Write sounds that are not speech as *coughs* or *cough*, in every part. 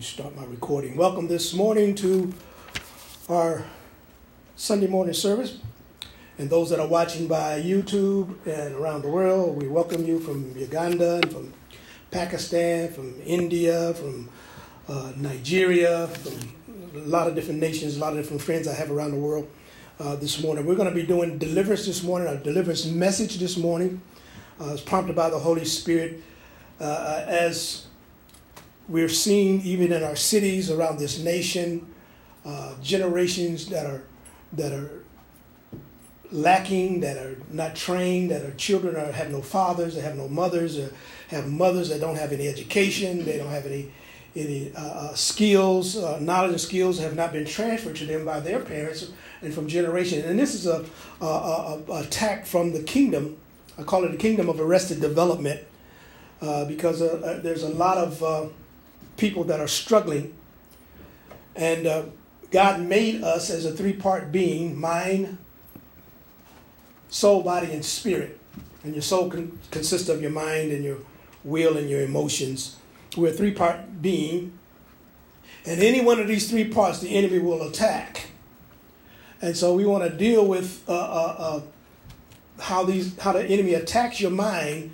me start my recording. Welcome this morning to our Sunday morning service. And those that are watching by YouTube and around the world, we welcome you from Uganda and from Pakistan, from India, from uh, Nigeria, from a lot of different nations, a lot of different friends I have around the world uh, this morning. We're going to be doing deliverance this morning, a deliverance message this morning. Uh, it's prompted by the Holy Spirit uh, as we're seeing even in our cities around this nation uh, generations that are that are lacking, that are not trained, that are children that have no fathers, that have no mothers, or have mothers that don't have any education, they don't have any any uh, uh, skills, uh, knowledge and skills have not been transferred to them by their parents and from generation. And this is a, a, a, a attack from the kingdom. I call it the kingdom of arrested development uh, because uh, uh, there's a lot of people that are struggling. And uh, God made us as a three part being mind, soul, body, and spirit. And your soul con- consists of your mind and your will and your emotions. We're a three part being. And any one of these three parts, the enemy will attack. And so we want to deal with uh, uh, uh how these how the enemy attacks your mind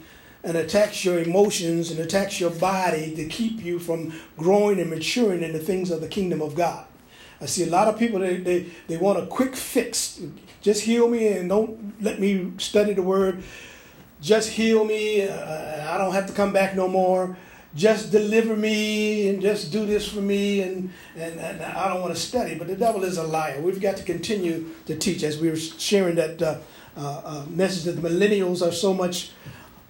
and attacks your emotions and attacks your body to keep you from growing and maturing in the things of the kingdom of God. I see a lot of people, they, they, they want a quick fix. Just heal me and don't let me study the word. Just heal me. Uh, I don't have to come back no more. Just deliver me and just do this for me. And, and, and I don't want to study. But the devil is a liar. We've got to continue to teach. As we were sharing that uh, uh, uh message that the millennials are so much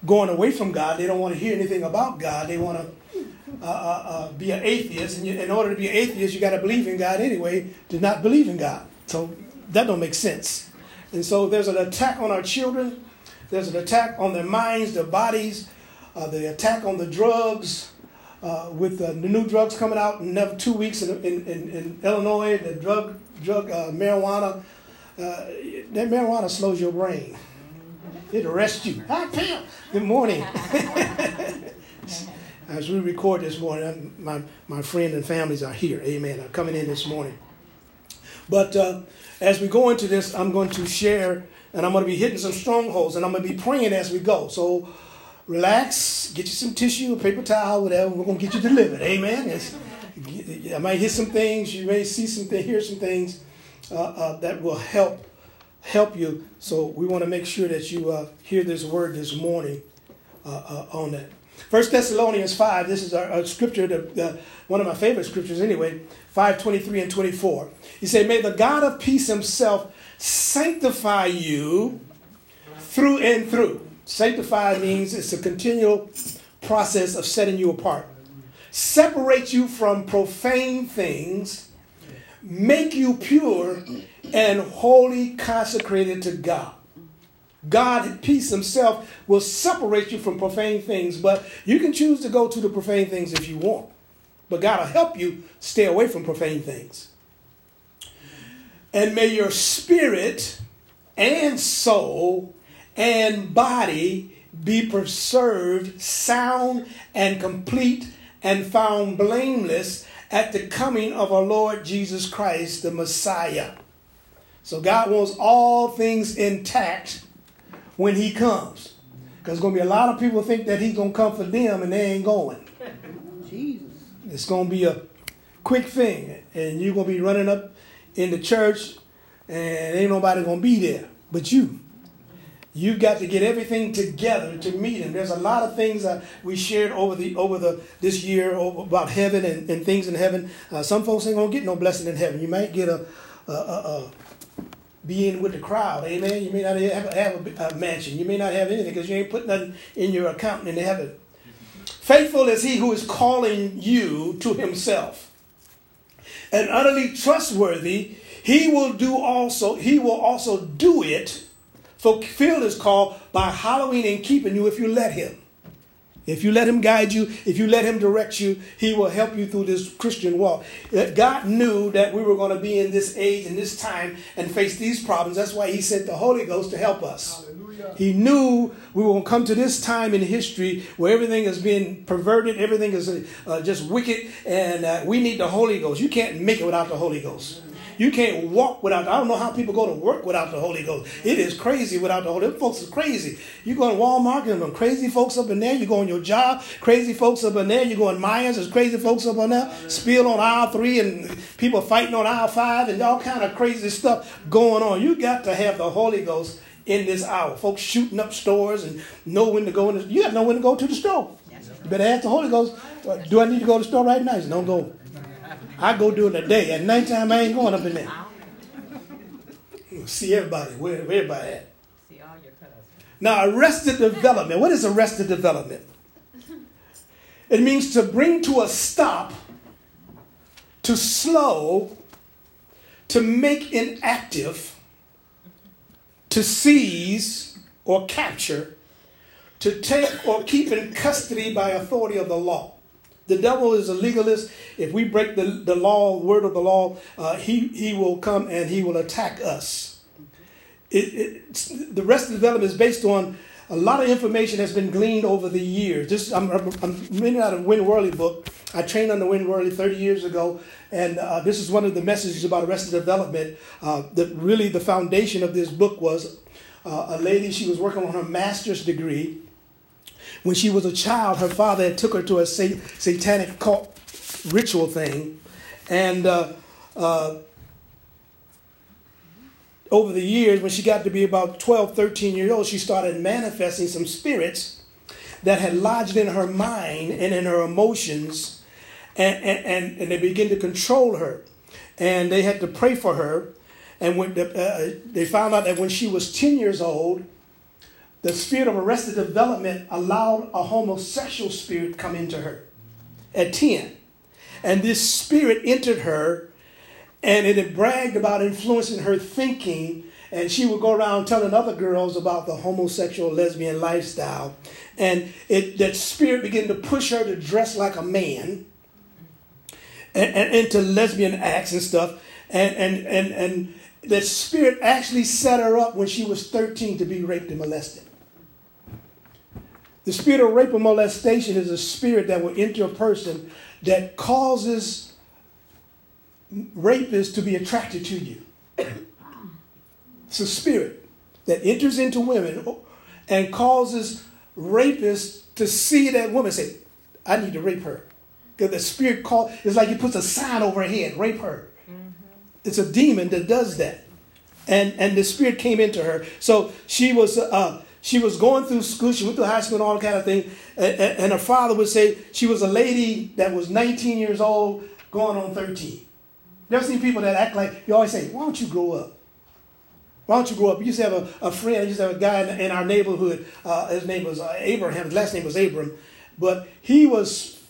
going away from God. They don't want to hear anything about God. They want to uh, uh, uh, be an atheist. And you, in order to be an atheist, you got to believe in God anyway to not believe in God. So that don't make sense. And so there's an attack on our children. There's an attack on their minds, their bodies. Uh, the attack on the drugs. Uh, with the new drugs coming out in another two weeks in, in, in, in Illinois, the drug drug uh, marijuana. that marijuana slows your brain. It arrests you. Hi, Pam. Good morning. *laughs* As we record this morning, my, my friend and families are here. Amen. Are coming in this morning. But uh, as we go into this, I'm going to share and I'm going to be hitting some strongholds and I'm going to be praying as we go. So relax, get you some tissue, a paper towel, whatever. We're going to get you delivered. Amen. It's, I might hit some things. You may see some things, hear some things uh, uh, that will help help you. So we want to make sure that you uh, hear this word this morning uh, uh, on that. First Thessalonians 5, this is our, our scripture, the, the, one of my favorite scriptures anyway, 5, 23 and 24. He said, May the God of peace himself sanctify you through and through. Sanctify means it's a continual process of setting you apart. Separate you from profane things, make you pure and wholly consecrated to God. God, peace himself, will separate you from profane things, but you can choose to go to the profane things if you want. But God will help you stay away from profane things. And may your spirit and soul and body be preserved sound and complete and found blameless at the coming of our Lord Jesus Christ, the Messiah. So God wants all things intact when He comes. Because there's going to be a lot of people think that He's going to come for them and they ain't going. *laughs* Jesus. It's going to be a quick thing. And you're going to be running up in the church and ain't nobody going to be there but you. You've got to get everything together to meet him. There's a lot of things uh, we shared over the over the this year about heaven and, and things in heaven. Uh, some folks ain't gonna get no blessing in heaven. You might get a, a, a, be in with the crowd. Amen. You may not have, have a, a mansion. You may not have anything because you ain't put nothing in your account in heaven. Faithful is he who is calling you to himself. And utterly trustworthy, he will do also, he will also do it, fulfill his call by hallowing and keeping you if you let him. If you let him guide you, if you let him direct you, he will help you through this Christian walk. God knew that we were going to be in this age and this time and face these problems. That's why he sent the Holy Ghost to help us. Hallelujah. He knew we were going to come to this time in history where everything is being perverted, everything is uh, just wicked, and uh, we need the Holy Ghost. You can't make it without the Holy Ghost. You can't walk without. I don't know how people go to work without the Holy Ghost. It is crazy without the Holy. Them folks is crazy. You go to Walmart and them crazy folks up in there. You go on your job, crazy folks up in there. You go in Meijers, there's crazy folks up in there. Spill on aisle three and people fighting on aisle five and all kind of crazy stuff going on. You got to have the Holy Ghost in this hour. Folks shooting up stores and know when to go. In the, you got to know when to go to the store. You better ask the Holy Ghost. Do I need to go to the store right now? Don't go. I go during the day. At nighttime, I ain't going up in there. See everybody. Where, where everybody at? See all your cousins. Now, arrested development. What is arrested development? It means to bring to a stop, to slow, to make inactive, to seize or capture, to take or keep in custody by authority of the law. The devil is a legalist. If we break the, the law, word of the law, uh, he, he will come and he will attack us. It, it, the rest of the development is based on a lot of information that's been gleaned over the years. This, I'm, I'm reading out of Win Worley book. I trained under Win Worley 30 years ago, and uh, this is one of the messages about arrested development. Uh, that really the foundation of this book was uh, a lady, she was working on her master's degree, when she was a child, her father had took her to a satanic cult ritual thing, and uh, uh, over the years, when she got to be about 12, 13 years old, she started manifesting some spirits that had lodged in her mind and in her emotions, and, and, and, they began to control her. And they had to pray for her. And when the, uh, they found out that when she was 10 years old, the spirit of arrested development allowed a homosexual spirit come into her at 10 and this spirit entered her and it bragged about influencing her thinking. And she would go around telling other girls about the homosexual lesbian lifestyle. And it, that spirit began to push her to dress like a man and, and into lesbian acts and stuff. And and and and that spirit actually set her up when she was 13 to be raped and molested the spirit of rape and molestation is a spirit that will enter a person that causes rapists to be attracted to you. *coughs* It's a spirit that enters into women and causes rapists to see that woman say, I need to rape her. Because the spirit call it's like he puts a sign over her head, rape her. Mm-hmm. It's a demon that does that. And and the spirit came into her. So she was uh, she was going through school, she went through high school and all that kind of thing. And, and her father would say she was a lady that was 19 years old, going on 13. Never seen people that act like, you always say, why don't you grow up? Why don't you grow up? You used to have a, a friend, you used to have a guy in, in our neighborhood. Uh, his name was uh, Abraham. His last name was Abram. But he was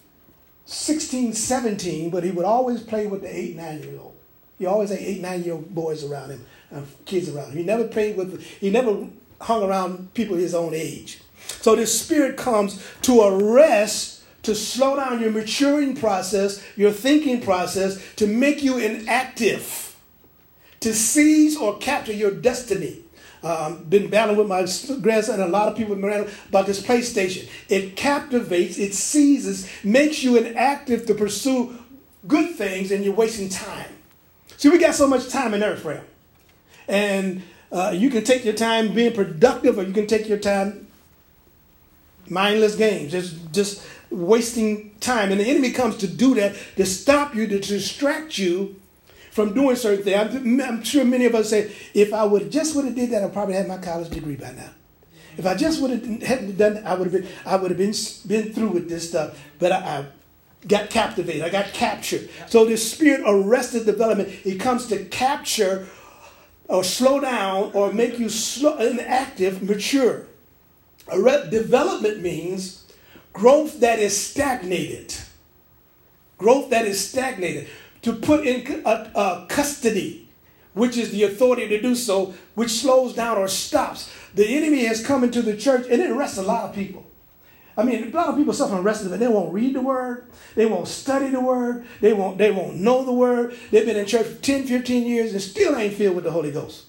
16, 17, but he would always play with the 8, 9 year old. He always had 8, 9 year old boys around him, uh, kids around him. He never played with, he never hung around people his own age. So this spirit comes to arrest, to slow down your maturing process, your thinking process, to make you inactive, to seize or capture your destiny. Um, been battling with my grandson and a lot of people about this PlayStation. It captivates, it seizes, makes you inactive to pursue good things, and you're wasting time. See, we got so much time in earth realm. And uh, you can take your time being productive, or you can take your time mindless games, just just wasting time. And the enemy comes to do that to stop you, to distract you from doing certain things. I'm, I'm sure many of us say, if I would just would have did that, I probably had my college degree by now. If I just would have hadn't done, I would have been I would have been been through with this stuff. But I, I got captivated. I got captured. So this spirit arrested development. It comes to capture or slow down or make you slow, inactive, mature. Development means growth that is stagnated. Growth that is stagnated. To put in a, a custody, which is the authority to do so, which slows down or stops. The enemy has come into the church and it arrests a lot of people. I mean, a lot of people suffer from restless, but they won't read the word, they won't study the word, they won't, they won't know the word. They've been in church for 10, 15 years and still ain't filled with the Holy Ghost.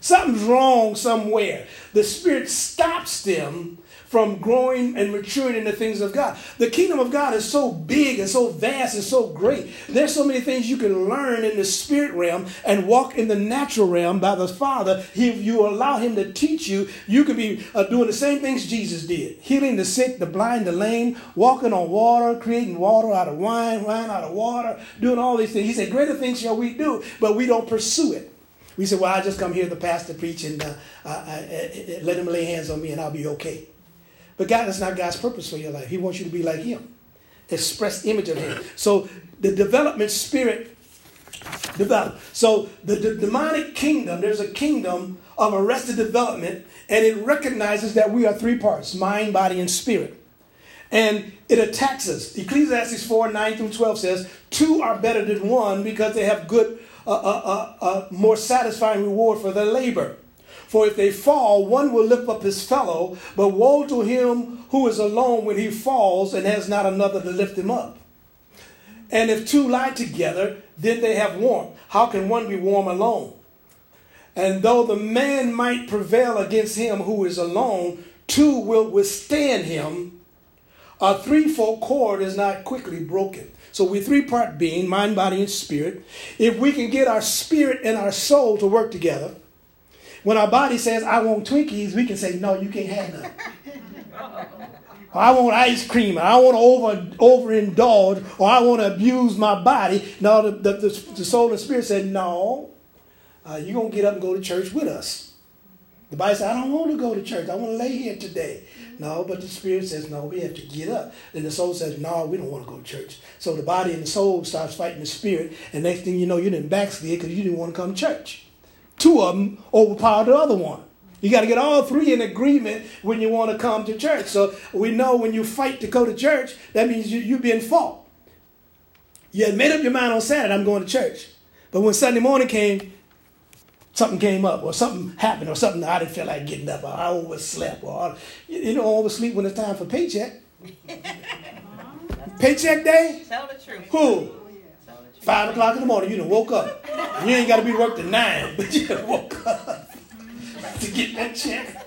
Something's wrong somewhere. The Spirit stops them from growing and maturing in the things of God. The kingdom of God is so big and so vast and so great. There's so many things you can learn in the spirit realm and walk in the natural realm by the Father. If you allow Him to teach you, you can be uh, doing the same things Jesus did healing the sick, the blind, the lame, walking on water, creating water out of wine, wine out of water, doing all these things. He said, Greater things shall we do, but we don't pursue it. We said, Well, I just come here the pastor preach and uh, uh, uh, let him lay hands on me and I'll be okay. But God, is not God's purpose for your life. He wants you to be like Him, express image of Him. So the development spirit develop. So the, demonic kingdom, there's a kingdom of arrested development, and it recognizes that we are three parts: mind, body, and spirit. And it attacks us. Ecclesiastes 4 9 through 12 says, Two are better than one because they have good, uh, uh, uh, uh more satisfying reward for their labor. For if they fall, one will lift up his fellow, but woe to him who is alone when he falls and has not another to lift him up. And if two lie together, then they have warmth. How can one be warm alone? And though the man might prevail against him who is alone, two will withstand him. A threefold cord is not quickly broken. So we're three part being, mind, body, and spirit. If we can get our spirit and our soul to work together, when our body says, I want Twinkies, we can say, no, you can't have none. or I want ice cream, I want to over, overindulge, or I want to abuse my body. No, the, the, the, the soul and spirit said, no, uh, you're going to get up and go to church with us. The Bible says, I don't want to go to church. I want to lay here today. No, but the spirit says, no, we have to get up. And the soul says, no, we don't want to go to church. So the body and the soul starts fighting the spirit. And next thing you know, you didn't backslid because you didn't want to come to church two of them overpower the other one. You got to get all three in agreement when you want to come to church. So we know when you fight to go to church, that means you, you've been fought. You had made up your mind on Saturday, I'm going to church. But when Sunday morning came, something came up or something happened or something I didn't feel like getting up or I overslept or, you know, oversleep when it's time for paycheck. *laughs* paycheck day? Tell the truth. Who? Five o'clock in the morning, you done woke up. You ain't got to be to work till nine, *laughs* but you done woke up to get that check.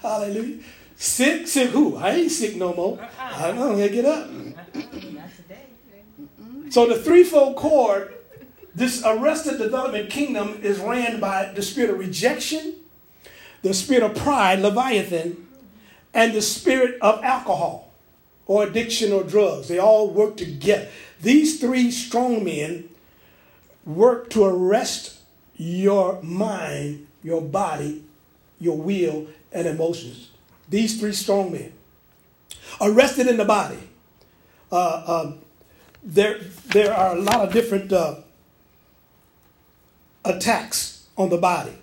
Hallelujah. Sick, sick who? I ain't sick no more. I don't to get up. So the threefold cord, this arrested development kingdom is ran by the spirit of rejection, the spirit of pride, Leviathan, and the spirit of alcohol or addiction or drugs. They all work together. These three strong men work to arrest your mind, your body, your will, and emotions. These three strong men. Arrested in the body. Uh, um, there, there are a lot of different uh, attacks on the body.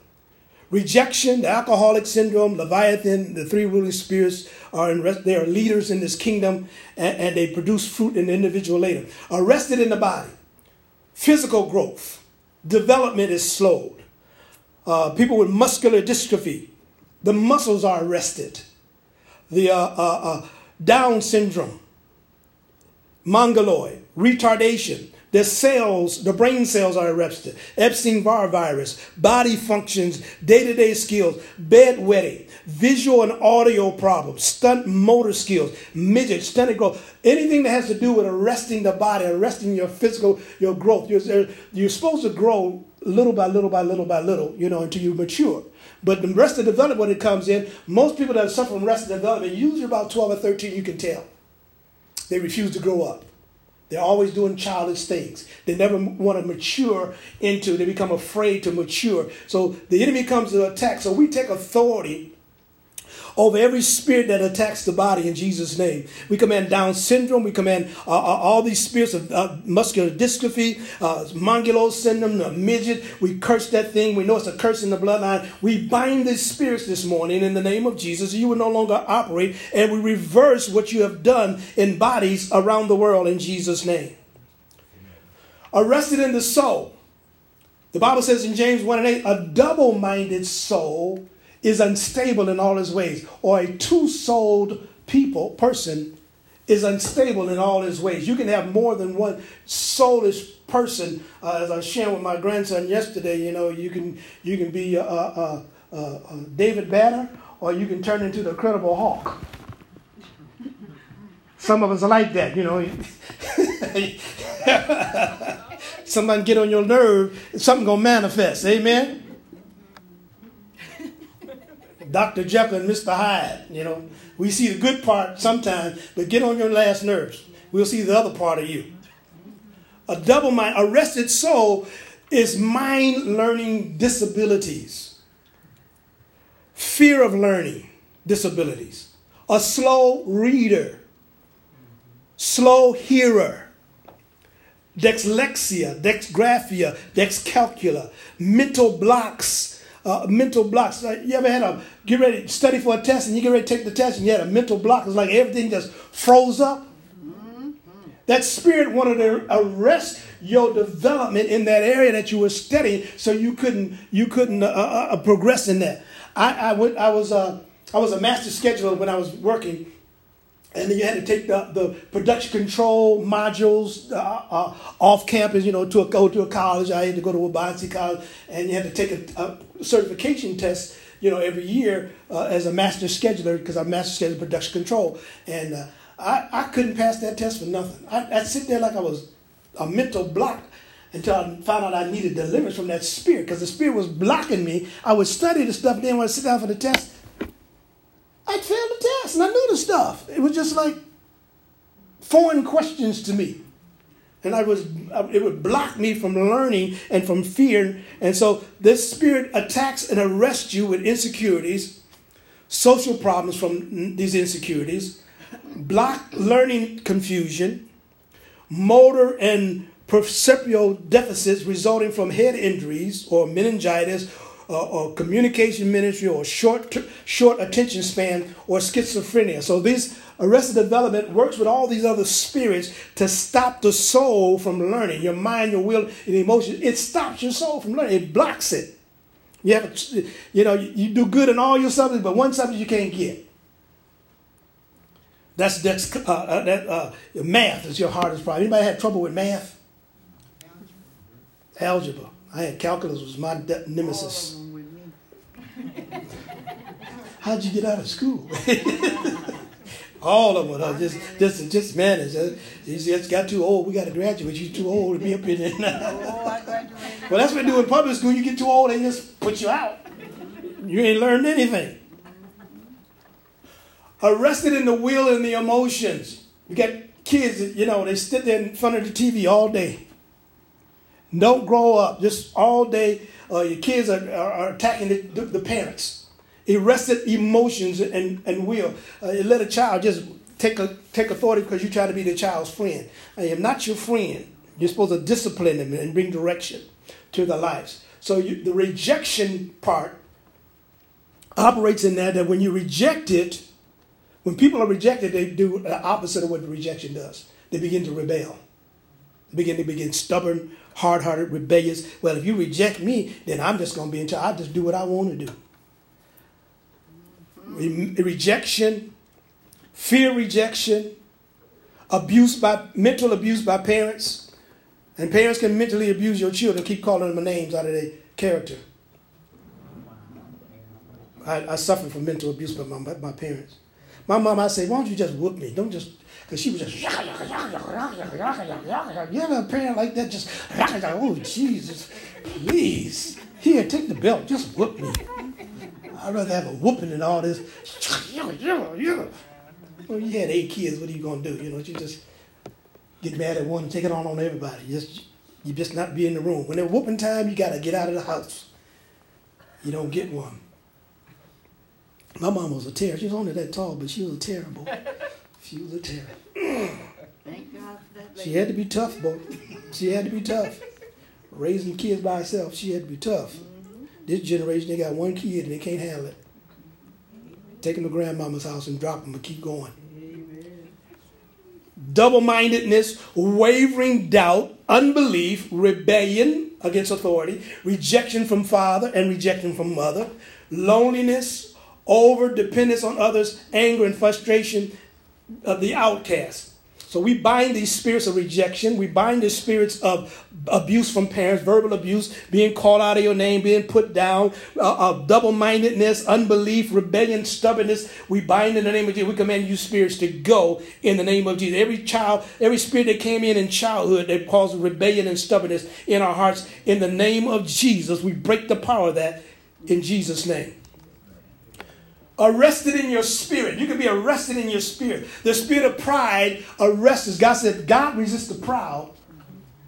Rejection, the alcoholic syndrome, Leviathan, the three ruling spirits are in, rest, they are leaders in this kingdom and, and they produce fruit in the individual later. Arrested in the body, physical growth, development is slowed. Uh, people with muscular dystrophy, the muscles are arrested. The uh, uh, uh Down syndrome, mongoloid, retardation, the cells, the brain cells are arrested. Epstein-Barr virus, body functions, day-to-day skills, bedwetting, visual and audio problems, stunt motor skills, midget, stunted growth, anything that has to do with arresting the body, arresting your physical, your growth. You're, you're supposed to grow little by little by little by little, you know, until you mature. But the rest of the development, when it comes in, most people that suffer from rest of development, usually about 12 or 13, you can tell. They refuse to grow up. They're always doing childish things. They never want to mature into, they become afraid to mature. So the enemy comes to attack. So we take authority over every spirit that attacks the body in Jesus' name. We command Down syndrome. We command uh, uh, all these spirits of uh, muscular dystrophy, uh, syndrome, the midget. We curse that thing. We know it's a curse in the bloodline. We bind these spirits this morning in the name of Jesus. You will no longer operate, and we reverse what you have done in bodies around the world in Jesus' name. Arrested in the soul. The Bible says in James 1 and 8, a double minded soul is unstable in all his ways, or a two souled people, person, is unstable in all his ways. You can have more than one soulish person. Uh, as I was sharing with my grandson yesterday, you know, you can you can be uh, uh, uh, uh David Banner, or you can turn into the Incredible Hulk. Some of us are like that, you know. *laughs* Somebody get on your nerve, something gonna manifest. Amen. Dr. Jekyll and Mr. Hyde, you know. We see the good part sometimes, but get on your last nerves. We'll see the other part of you. A double mind, arrested soul is mind learning disabilities, fear of learning disabilities, a slow reader, slow hearer, dyslexia, dysgraphia, dyscalculia, mental blocks, uh, mental blocks. Like you ever had a get ready to study for a test and you get ready to take the test and you had a mental block? It's like everything just froze up. That spirit wanted to arrest your development in that area that you were studying, so you couldn't you couldn't uh, uh, uh progress in that. I I, went, I was uh, I was a master scheduler when I was working and then you had to take the, the production control modules uh, uh, off campus, you know, to a, go to a college. I had to go to Waubonsee College, and you had to take a, a certification test, you know, every year uh, as a master scheduler because I'm master scheduler production control. And uh, I, I couldn't pass that test for nothing. I, I'd sit there like I was a mental block until I found out I needed deliverance from that spirit because the spirit was blocking me. I would study the stuff, then when I sit down for the test, I'd fail the test and I knew the stuff. It was just like foreign questions to me. And I was, uh, it would block me from learning and from fear. And so this spirit attacks and arrests you with insecurities, social problems from these insecurities, block learning confusion, motor and perceptual deficits resulting from head injuries or meningitis or communication ministry or short short attention span or schizophrenia. So this arrested development works with all these other spirits to stop the soul from learning. Your mind, your will, and emotions. It stops your soul from learning. It blocks it. You have, you know, you do good in all your subjects, but one subject you can't get. That's that's uh, uh, that uh, math is your hardest problem. Anybody had trouble with math? Algebra. Algebra. I had calculus was my de- nemesis. *laughs* How'd you get out of school? *laughs* All of them, just, just, just manage. Uh, he just got too old. We got to graduate. You're too old to be up in there now. *laughs* well, that's what they do in public school. You get too old, they just put you out. You ain't learned anything. Arrested in the will and the emotions. You got kids, you know, they sit there in front of the TV all day. Don't grow up. Just all day, uh, your kids are, are, are attacking the, the, parents. Arrested emotions and, and will. Uh, let a child just take, a, take authority because you try to be the child's friend. I am not your friend. You're supposed to discipline them and bring direction to their lives. So you, the rejection part operates in that that when you reject it, when people are rejected, they do the opposite of what the rejection does. They begin to rebel. They begin to begin stubborn, hard hearted, rebellious. Well, if you reject me, then I'm just going to be in charge. I just do what I want to do. Re- rejection, fear rejection, abuse by mental abuse by parents. And parents can mentally abuse your children, keep calling them names out of their character. I, I suffered from mental abuse by my, my parents. My mom, I say, why don't you just whoop me? Don't just because she was just, you ever a parent like that just, oh, Jesus, please. Here, take the belt, just whoop me. I'd rather have a whooping than all this. Well, you had eight kids, what are you to do? You know, you just get mad at one and take it on on everybody. You just, you just not be in the room. When it's whooping time, you got to get out of the house. You don't get one. My mom was a terror. She was only that tall, but she was terrible. A terror. Thank God for that. Lady. She had to be tough, boy. She had to be tough. Raising kids by herself, she had to be tough. Mm-hmm. This generation, they got one kid and they can't handle it. Take them to grandmama's house and drop them and keep going. Double mindedness, wavering doubt, unbelief, rebellion against authority, rejection from father and rejection from mother, loneliness, over dependence on others, anger and frustration, of the outcast. So we bind these spirits of rejection. We bind the spirits of abuse from parents, verbal abuse, being called out of your name, being put down, uh, uh, double mindedness, unbelief, rebellion, stubbornness. We bind in the name of Jesus. We command you spirits to go in the name of Jesus. Every child, every spirit that came in in childhood that caused rebellion and stubbornness in our hearts, in the name of Jesus, we break the power of that in Jesus' name arrested in your spirit. You can be arrested in your spirit. The spirit of pride arrests. God said, God resists the proud,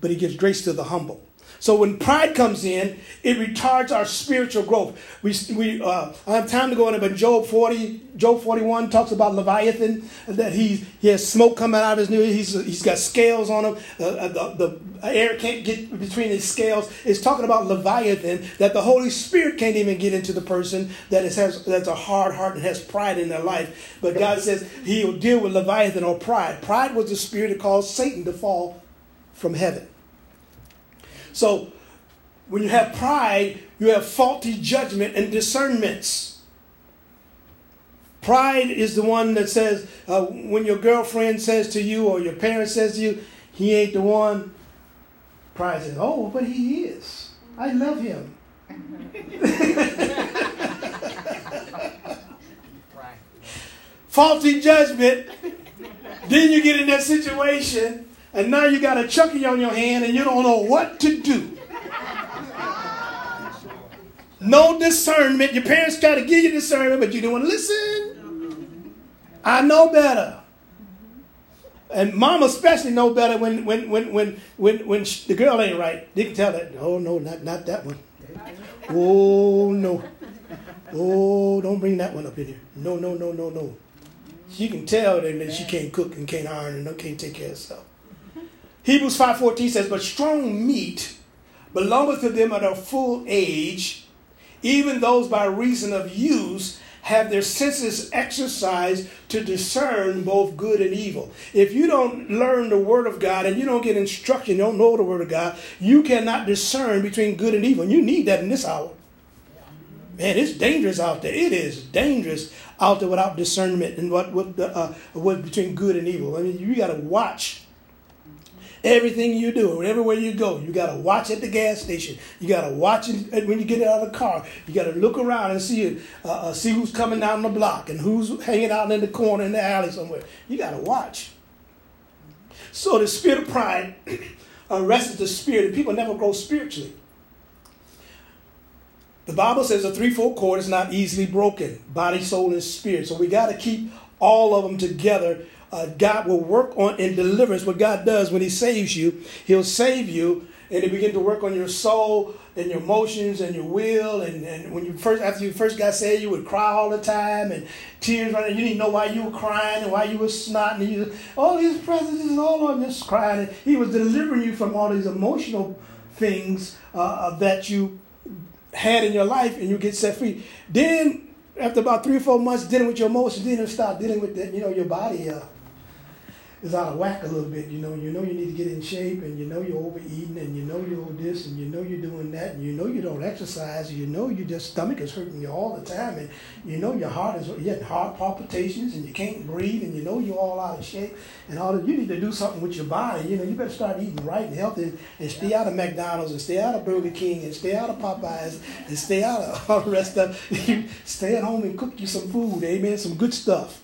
but he gives grace to the humble. So when pride comes in, it retards our spiritual growth. We, we uh, I have time to go into, but Job 40, Job 41 talks about Leviathan, that he, he has smoke coming out of his new, he's, he's got scales on him. Uh, uh the, the air can't get between his scales. It's talking about Leviathan, that the Holy Spirit can't even get into the person that is, has, that's a hard heart and has pride in their life. But God says he'll deal with Leviathan or pride. Pride was the spirit that caused Satan to fall from heaven. So when you have pride, you have faulty judgment and discernments. Pride is the one that says, uh, when your girlfriend says to you or your parent says to you, he ain't the one. Pride says, oh, but he is. I love him. Faulty judgment. then you get in that situation and now you got a chunky on your hand and you don't know what to do. No discernment. Your parents got to give you discernment, but you don't want to listen. I know better. And mom especially know better when when when when when, when she, the girl ain't right. They can tell that. Oh no, not not that one. Oh no. Oh, don't bring that one up in here. No, no, no, no, no. She can tell that she can't cook and can't iron and can't take care of herself. Hebrews 5.14 says, But strong meat belongeth to them at a full age, even those by reason of use have their senses exercised to discern both good and evil. If you don't learn the Word of God and you don't get instruction, you don't know the Word of God, you cannot discern between good and evil. And you need that in this hour. Man, it's dangerous out there. It is dangerous out there without discernment and what, what, uh, what between good and evil. I mean, you got to watch Everything you do, everywhere you go, you got to watch at the gas station. You got to watch it when you get out of the car. You got to look around and see uh, uh, see who's coming down the block and who's hanging out in the corner in the alley somewhere. You got to watch. So the spirit of pride *clears throat* arrests the spirit, and people never grow spiritually. The Bible says a threefold cord is not easily broken body, soul, and spirit. So we got to keep all of them together uh, God will work on in deliverance. What God does when He saves you, He'll save you, and He begin to work on your soul and your emotions and your will. And, and when you first, after you first got saved, you would cry all the time and tears running. You didn't know why you were crying and why you were snotting. And you, all these presence is all on this crying. And he was delivering you from all these emotional things uh, that you had in your life, and you get set free. Then after about three or four months dealing with your emotions, then you start dealing with the, you know your body. Uh, is out of whack a little bit. You know, you know you need to get in shape, and you know you're overeating, and you know you're this, and you know you're doing that, and you know you don't exercise, and you know your just stomach is hurting you all the time, and you know your heart is you have heart palpitations, and you can't breathe, and you know you're all out of shape, and all that. You need to do something with your body. You know, you better start eating right and healthy, and stay out of McDonald's, and stay out of Burger King, and stay out of Popeyes, and stay out of *laughs* all the rest of. *laughs* stay at home and cook you some food, amen, some good stuff.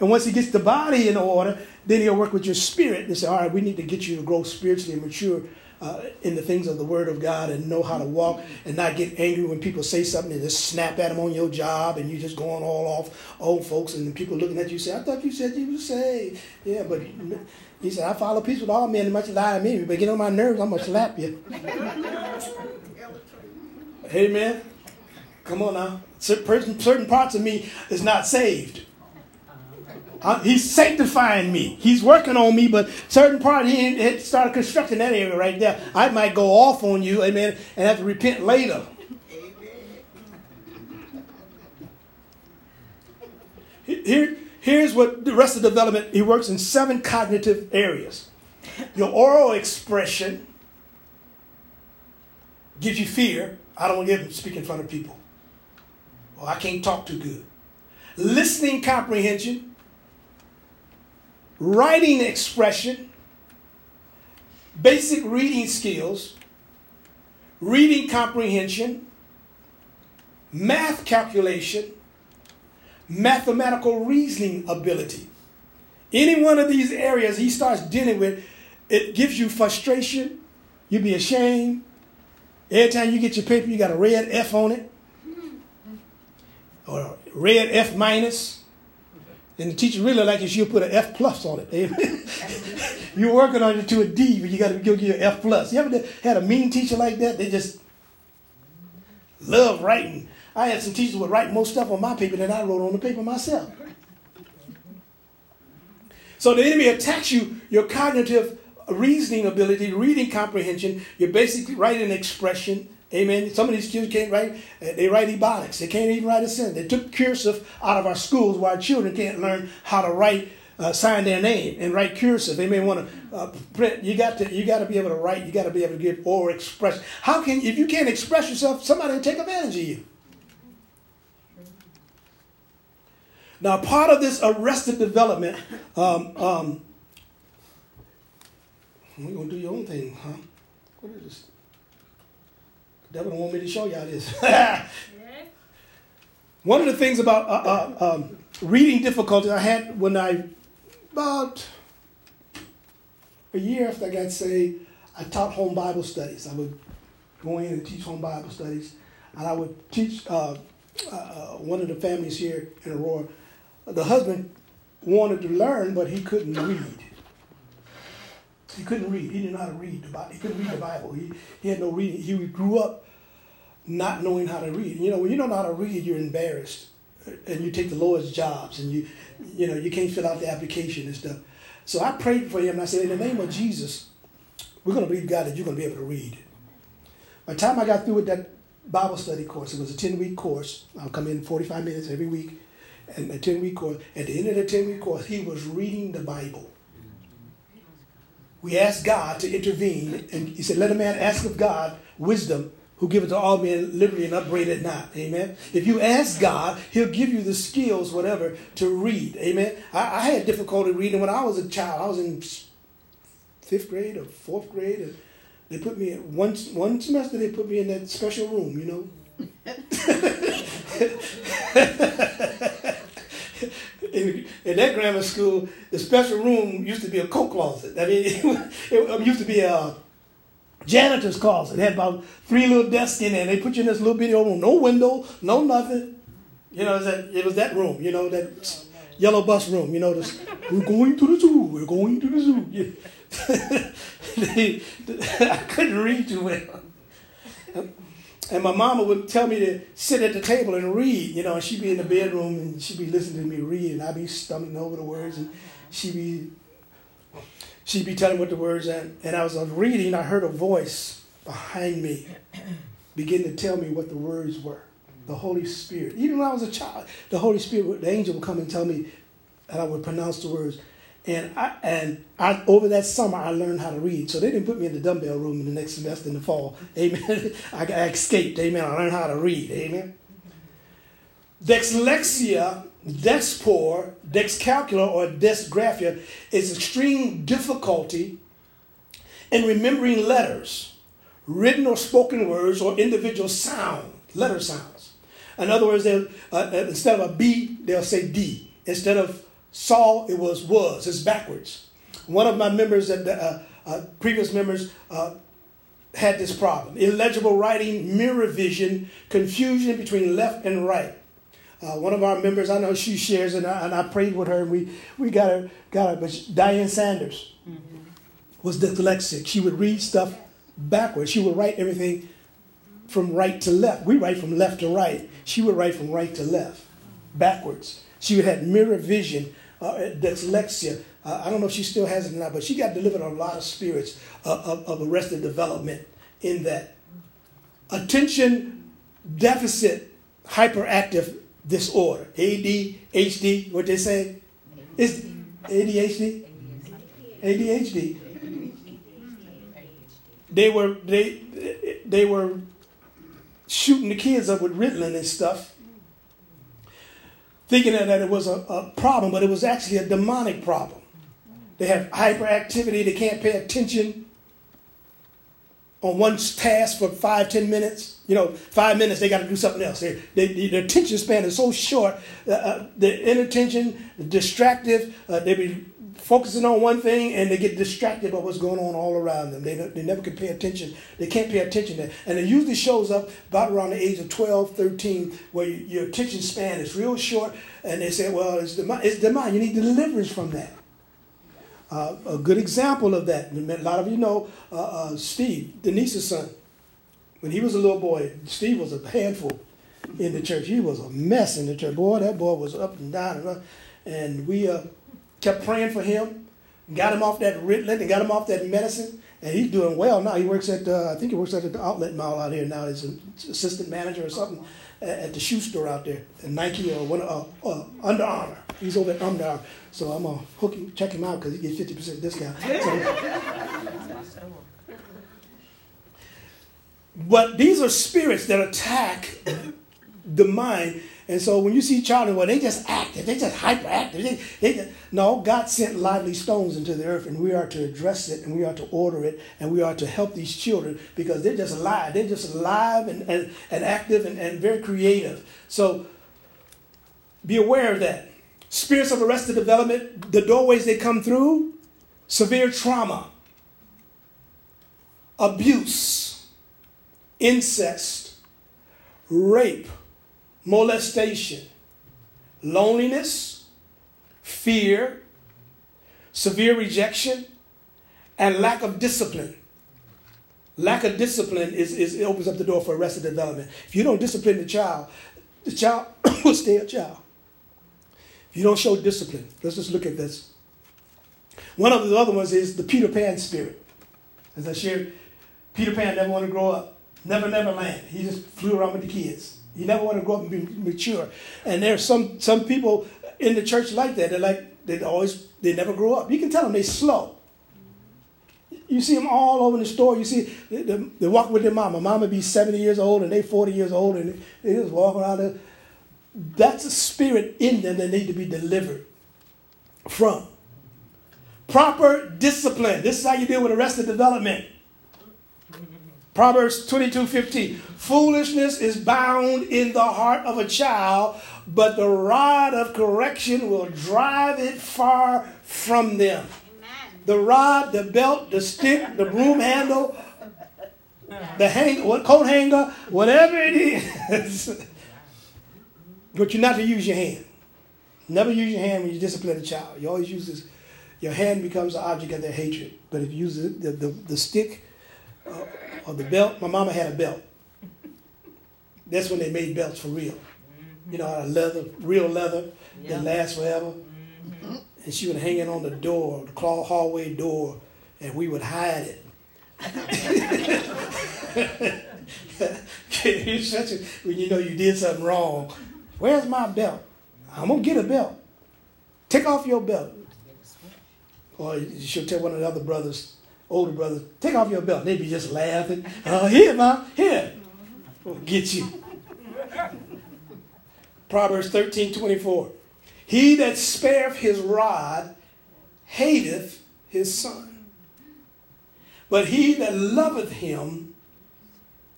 And once he gets the body in order, then he'll work with your spirit and say, all right, we need to get you to grow spiritually and mature uh, in the things of the Word of God and know how to walk and not get angry when people say something and just snap at them on your job and you're just going all off old folks and people looking at you say, I thought you said you were saved. Yeah, but he said, I follow peace with all men, and much lie to me, but get on my nerves, I'm going to slap you. Amen. Come on now. Certain parts of me is not saved. Uh, he's sanctifying me. He's working on me, but certain part he had started constructing that area right there. I might go off on you, amen, and have to repent later. Here, here's what the rest of the development, he works in seven cognitive areas. Your oral expression gives you fear. I don't want to speak in front of people. Well, I can't talk too good. Listening comprehension writing expression, basic reading skills, reading comprehension, math calculation, mathematical reasoning ability. Any one of these areas he starts dealing with, it gives you frustration. You be ashamed. Every time you get your paper, you got a red F on it, or red F minus. And the teacher really like it, she'll put an F plus on it. Amen. *laughs* You're working on it to a D, but you got to go get your F plus. You ever had a mean teacher like that? They just love writing. I had some teachers would write more stuff on my paper than I wrote on the paper myself. So the enemy attacks you, your cognitive reasoning ability, reading comprehension, your basic writing an expression. Amen. Some of these kids can't write, uh, they write ebonics. They can't even write a sentence. They took cursive out of our schools where our children can't learn how to write, uh, sign their name and write cursive. They may want to uh, print. You got to, you got to be able to write. You got to be able to give or express. How can, if you can't express yourself, somebody will take advantage of you. Now, part of this arrested development, um, um, we're going to do your own thing, huh? What is this? Don't want me to show y'all this. *laughs* *laughs* One of the things about uh, uh, um, reading difficulties I had when I, about a year after I got saved, I taught home Bible studies. I would go in and teach home Bible studies, and I would teach uh, uh one of the families here in Aurora the husband wanted to learn, but he couldn't read. He couldn't read. He didn't know how to read the Bible. He couldn't read the Bible. He, he had no reading. He grew up not knowing how to read. You know, when you don't know how to read, you're embarrassed, and you take the lowest jobs, and you, you know, you can't fill out the application and stuff. So I prayed for him, and I said, in the name of Jesus, we're going to believe God that you're going to be able to read. By the time I got through with that Bible study course, it was a 10 week course. I'll come in 45 minutes every week and a 10 week course. At the end of the 10 week course, he was reading the Bible. We asked God to intervene, and he said, Let a man ask of God wisdom, who giveth to all men liberty and upbraideth not. Amen. If you ask God, He'll give you the skills, whatever, to read. Amen. I, I had difficulty reading when I was a child. I was in fifth grade or fourth grade, and they put me in one one semester. They put me in that special room, you know. in, *laughs* in, that grammar school, the special room used to be a coat closet. I mean, *laughs* it, it used to be a janitor's closet. It had about three little desks in there. They put you in this little bitty old room, no window, no nothing. You know, it was that room. You know that yellow bus room. You know, this, we're going to the zoo. We're going to the zoo. Yeah. *laughs* I couldn't read too well. And my mama would tell me to sit at the table and read, you know, and she'd be in the bedroom and she'd be listening to me read, and I'd be stumbling over the words, and she'd be she'd be telling what the words and and I was reading, I heard a voice behind me begin to tell me what the words were. The Holy Spirit. Even when I was a child, the Holy Spirit, the angel would come and tell me, and I would pronounce the words. And I and I over that summer I learned how to read. So they didn't put me in the dumbbell room in the next semester in the fall. *laughs* Amen. I, I escaped. Amen. I learned how to read. Amen. Dyslexia, dexpor, dyscalculia, or dysgraphia is extreme difficulty in remembering letters, written or spoken words, or individual sound, letter sounds. In other words, uh, uh, instead of a B, they'll say D. Instead of saw, it was was. It's backwards. One of my members, uh, uh, previous members, uh, had this problem. Illegible writing, mirror vision, confusion between left and right. Uh, one of our members, I know she shares, and I, and I prayed with her, and we, we got her, got her, but she, Diane Sanders mm-hmm. was dyslexic. She would read stuff backwards. She would write everything from right to left. We write from left to right. She would write from right to left, backwards. She would have mirror vision, uh, dyslexia. Uh, I don't know if she still has it or not, but she got delivered on a lot of spirits uh, of, of arrested development in that. Attention deficit hyperactive disorder, ADHD, what they say? Is ADHD? ADHD. They were they they were shooting the kids up with Ritalin and stuff thinking that it was a, a problem, but it was actually a demonic problem. They have hyperactivity. They can't pay attention on one task for five, ten minutes. You know, five minutes, they got to do something else. They, they, their attention span is so short. Uh, uh, the inattention, the distractive, uh, they be focusing on one thing and they get distracted by what's going on all around them. They, they never can pay attention. They can't pay attention. To, and it usually shows up about around the age of 12, 13, where you, your attention span is real short. And they say, well, it's the, it's the mind. You need deliverance from that. Uh, a good example of that, a lot of you know uh, uh, Steve, Denise's son. When he was a little boy, Steve was a handful in the church. He was a mess in the church. Boy, that boy was up and down. And, and we uh, kept praying for him, got him off that Ritalin and got him off that medicine. And he's doing well now. He works at, uh, I think he works at the outlet mall out here now. He's an assistant manager or something at the shoe store out there, at Nike or one, uh, uh, Under Armour. He's over at Under Armour. So I'm going to hook him, check him out because he gets 50% discount. *laughs* So, but these are spirits that attack the mind and so when you see children, well, they just active, they just hyperactive. They, they just, no, God sent lively stones into the earth, and we are to address it, and we are to order it, and we are to help these children because they're just alive. They're just alive and, and, and active and, and very creative. So be aware of that. Spirits of arrested development, the doorways they come through, severe trauma, abuse, incest, rape molestation, loneliness, fear, severe rejection, and lack of discipline. Lack of discipline is, is it opens up the door for arrested development. If you don't discipline the child, the child will stay a child. If you don't show discipline, let's just look at this. One of the other ones is the Peter Pan spirit. As I shared, Peter Pan never wanted to grow up. Never, never land. He just flew around with the kids. You never want to grow up and be mature. And there's some some people in the church like that. They're like they always they never grow up. You can tell them they're slow. You see them all over the store. You see they, they, they walk with their mama. Mama be 70 years old and they 40 years old and they just walk around there. That's a spirit in them that need to be delivered from. Proper discipline. This is how you deal with arrested development. Proverbs 22 15. Foolishness is bound in the heart of a child, but the rod of correction will drive it far from them. Amen. The rod, the belt, the stick, the broom handle, the hang, what coat hanger, whatever it is. *laughs* but you're not to use your hand. Never use your hand when you discipline a child. You always use this. Your hand becomes the object of their hatred. But if you use the, the, the, the stick, uh, or the belt. My mama had a belt. That's when they made belts for real. Mm-hmm. You know, leather, real leather yep. that lasts forever. Mm-hmm. And she would hang it on the door, the claw hallway door, and we would hide it. *laughs* when you know you did something wrong. Where's my belt? I'm gonna get a belt. Take off your belt. Or she'll tell one of the other brothers, older brothers, take off your belt. They'd be just laughing. Uh, here, mom, here. We'll get you. Proverbs 13, 24. He that spareth his rod hateth his son. But he that loveth him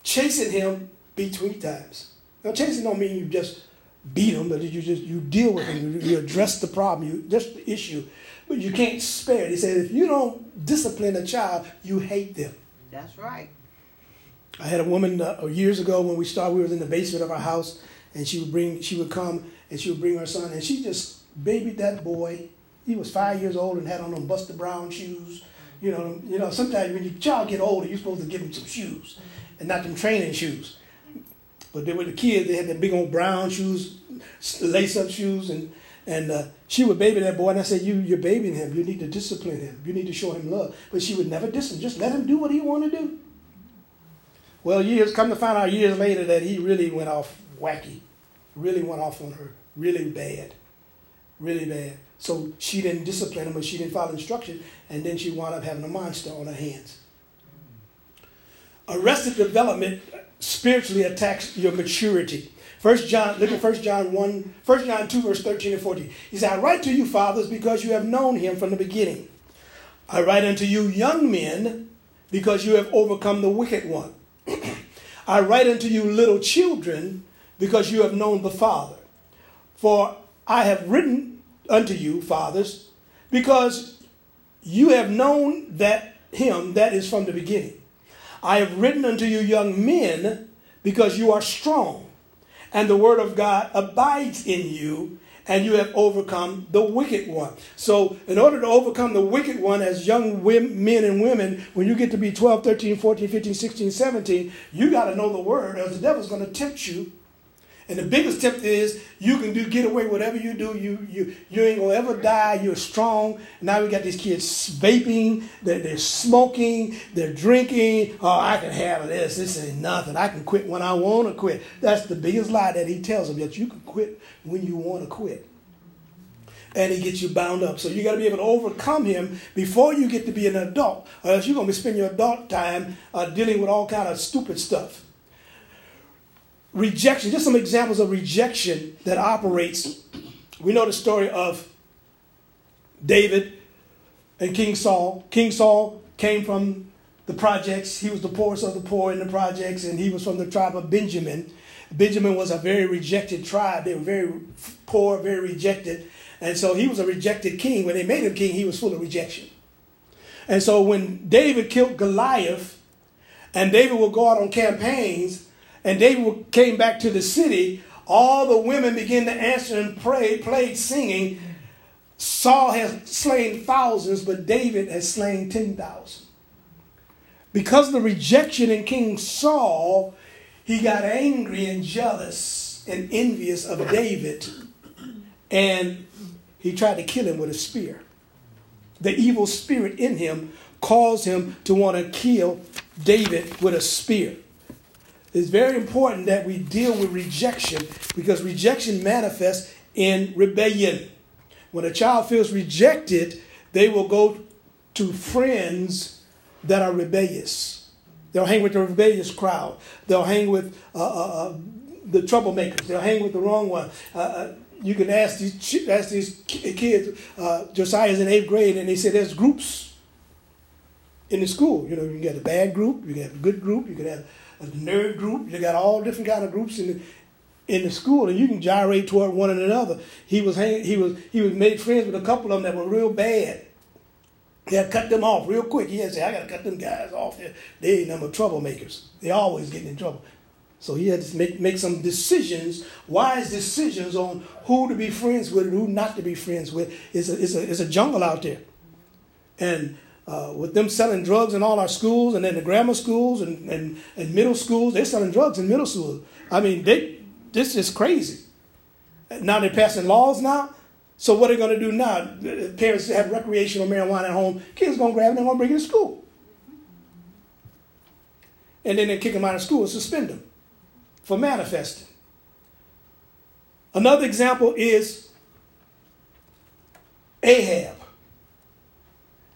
chaseth him between times. Now chasing don't mean you just beat him, but you just you deal with him. You address the problem, you address the issue but you can't spare it. He said, if you don't discipline a child, you hate them. That's right. I had a woman uh, years ago when we started. We was in the basement of our house, and she would bring, she would come, and she would bring her son, and she just babied that boy. He was five years old and had on them Buster Brown shoes. You know, you know. Sometimes when your child get older, you're supposed to give him some shoes, and not them training shoes. But they were the kids. They had the big old brown shoes, lace up shoes, and and uh, she would baby that boy, and I said, you, You're babying him. You need to discipline him. You need to show him love. But she would never discipline. Just let him do what he want to do. Well, years, come to find out years later that he really went off wacky. Really went off on her. Really bad. Really bad. So she didn't discipline him, but she didn't follow instruction, and then she wound up having a monster on her hands. Arrested development spiritually attacks your maturity. First John, look at First John 1, 1 John 2, verse 13 and 14. He said, I write to you, fathers, because you have known him from the beginning. I write unto you, young men, because you have overcome the wicked one. *clears throat* I write unto you, little children, because you have known the Father. For I have written unto you, fathers, because you have known that him that is from the beginning. I have written unto you, young men, because you are strong, and the word of God abides in you, and you have overcome the wicked one. So, in order to overcome the wicked one as young men and women, when you get to be 12, 13, 14, 15, 16, 17, you got to know the word, or the devil's going to tempt you and the biggest tip is you can do get away whatever you do. You you you ain't gonna ever die. You're strong. Now we got these kids vaping. They're, they're smoking. They're drinking. Oh, I can handle this. This ain't nothing. I can quit when I want to quit. That's the biggest lie that he tells them that you can quit when you want to quit. And he gets you bound up. So you got to be able to overcome him before you get to be an adult, or else you're gonna be spending your adult time uh, dealing with all kind of stupid stuff rejection, just some examples of rejection that operates. We know the story of David and King Saul. King Saul came from the projects. He was the poorest of the poor in the projects, and he was from the tribe of Benjamin. Benjamin was a very rejected tribe. They were very poor, very rejected. And so he was a rejected king. When they made him king, he was full of rejection. And so when David killed Goliath, and David would go out on campaigns, and David came back to the city, all the women began to answer and pray, played singing. Saul has slain thousands, but David has slain 10,000. Because of the rejection in King Saul, he got angry and jealous and envious of David, and he tried to kill him with a spear. The evil spirit in him caused him to want to kill David with a spear. It's very important that we deal with rejection because rejection manifests in rebellion. When a child feels rejected, they will go to friends that are rebellious. They'll hang with the rebellious crowd. They'll hang with uh, uh, uh the troublemakers. They'll hang with the wrong one. Uh, uh, you can ask these ask these kids. Uh, Josiah's in eighth grade, and they say there's groups in the school. You know, you can get a bad group, you can have a good group, you can have a nerd group. You got all different kind of groups in the in the school, and you can gyrate toward one and another. He was hanging, he was he was made friends with a couple of them that were real bad. Had cut them off real quick. He had say, "I got to cut them guys off. They ain't number troublemakers. They always getting in trouble." So he had to make, make some decisions, wise decisions on who to be friends with and who not to be friends with. It's a, it's a, it's a jungle out there. And uh, with them selling drugs in all our schools and then the grammar schools and, and, and middle schools, they're selling drugs in middle school. I mean, they, this is crazy. Now they're passing laws now. So what are they going to do now? Parents have recreational marijuana at home. Kids going to grab it and going to bring it to school. And then they kick them out of school and suspend them for manifesting. Another example is Ahab.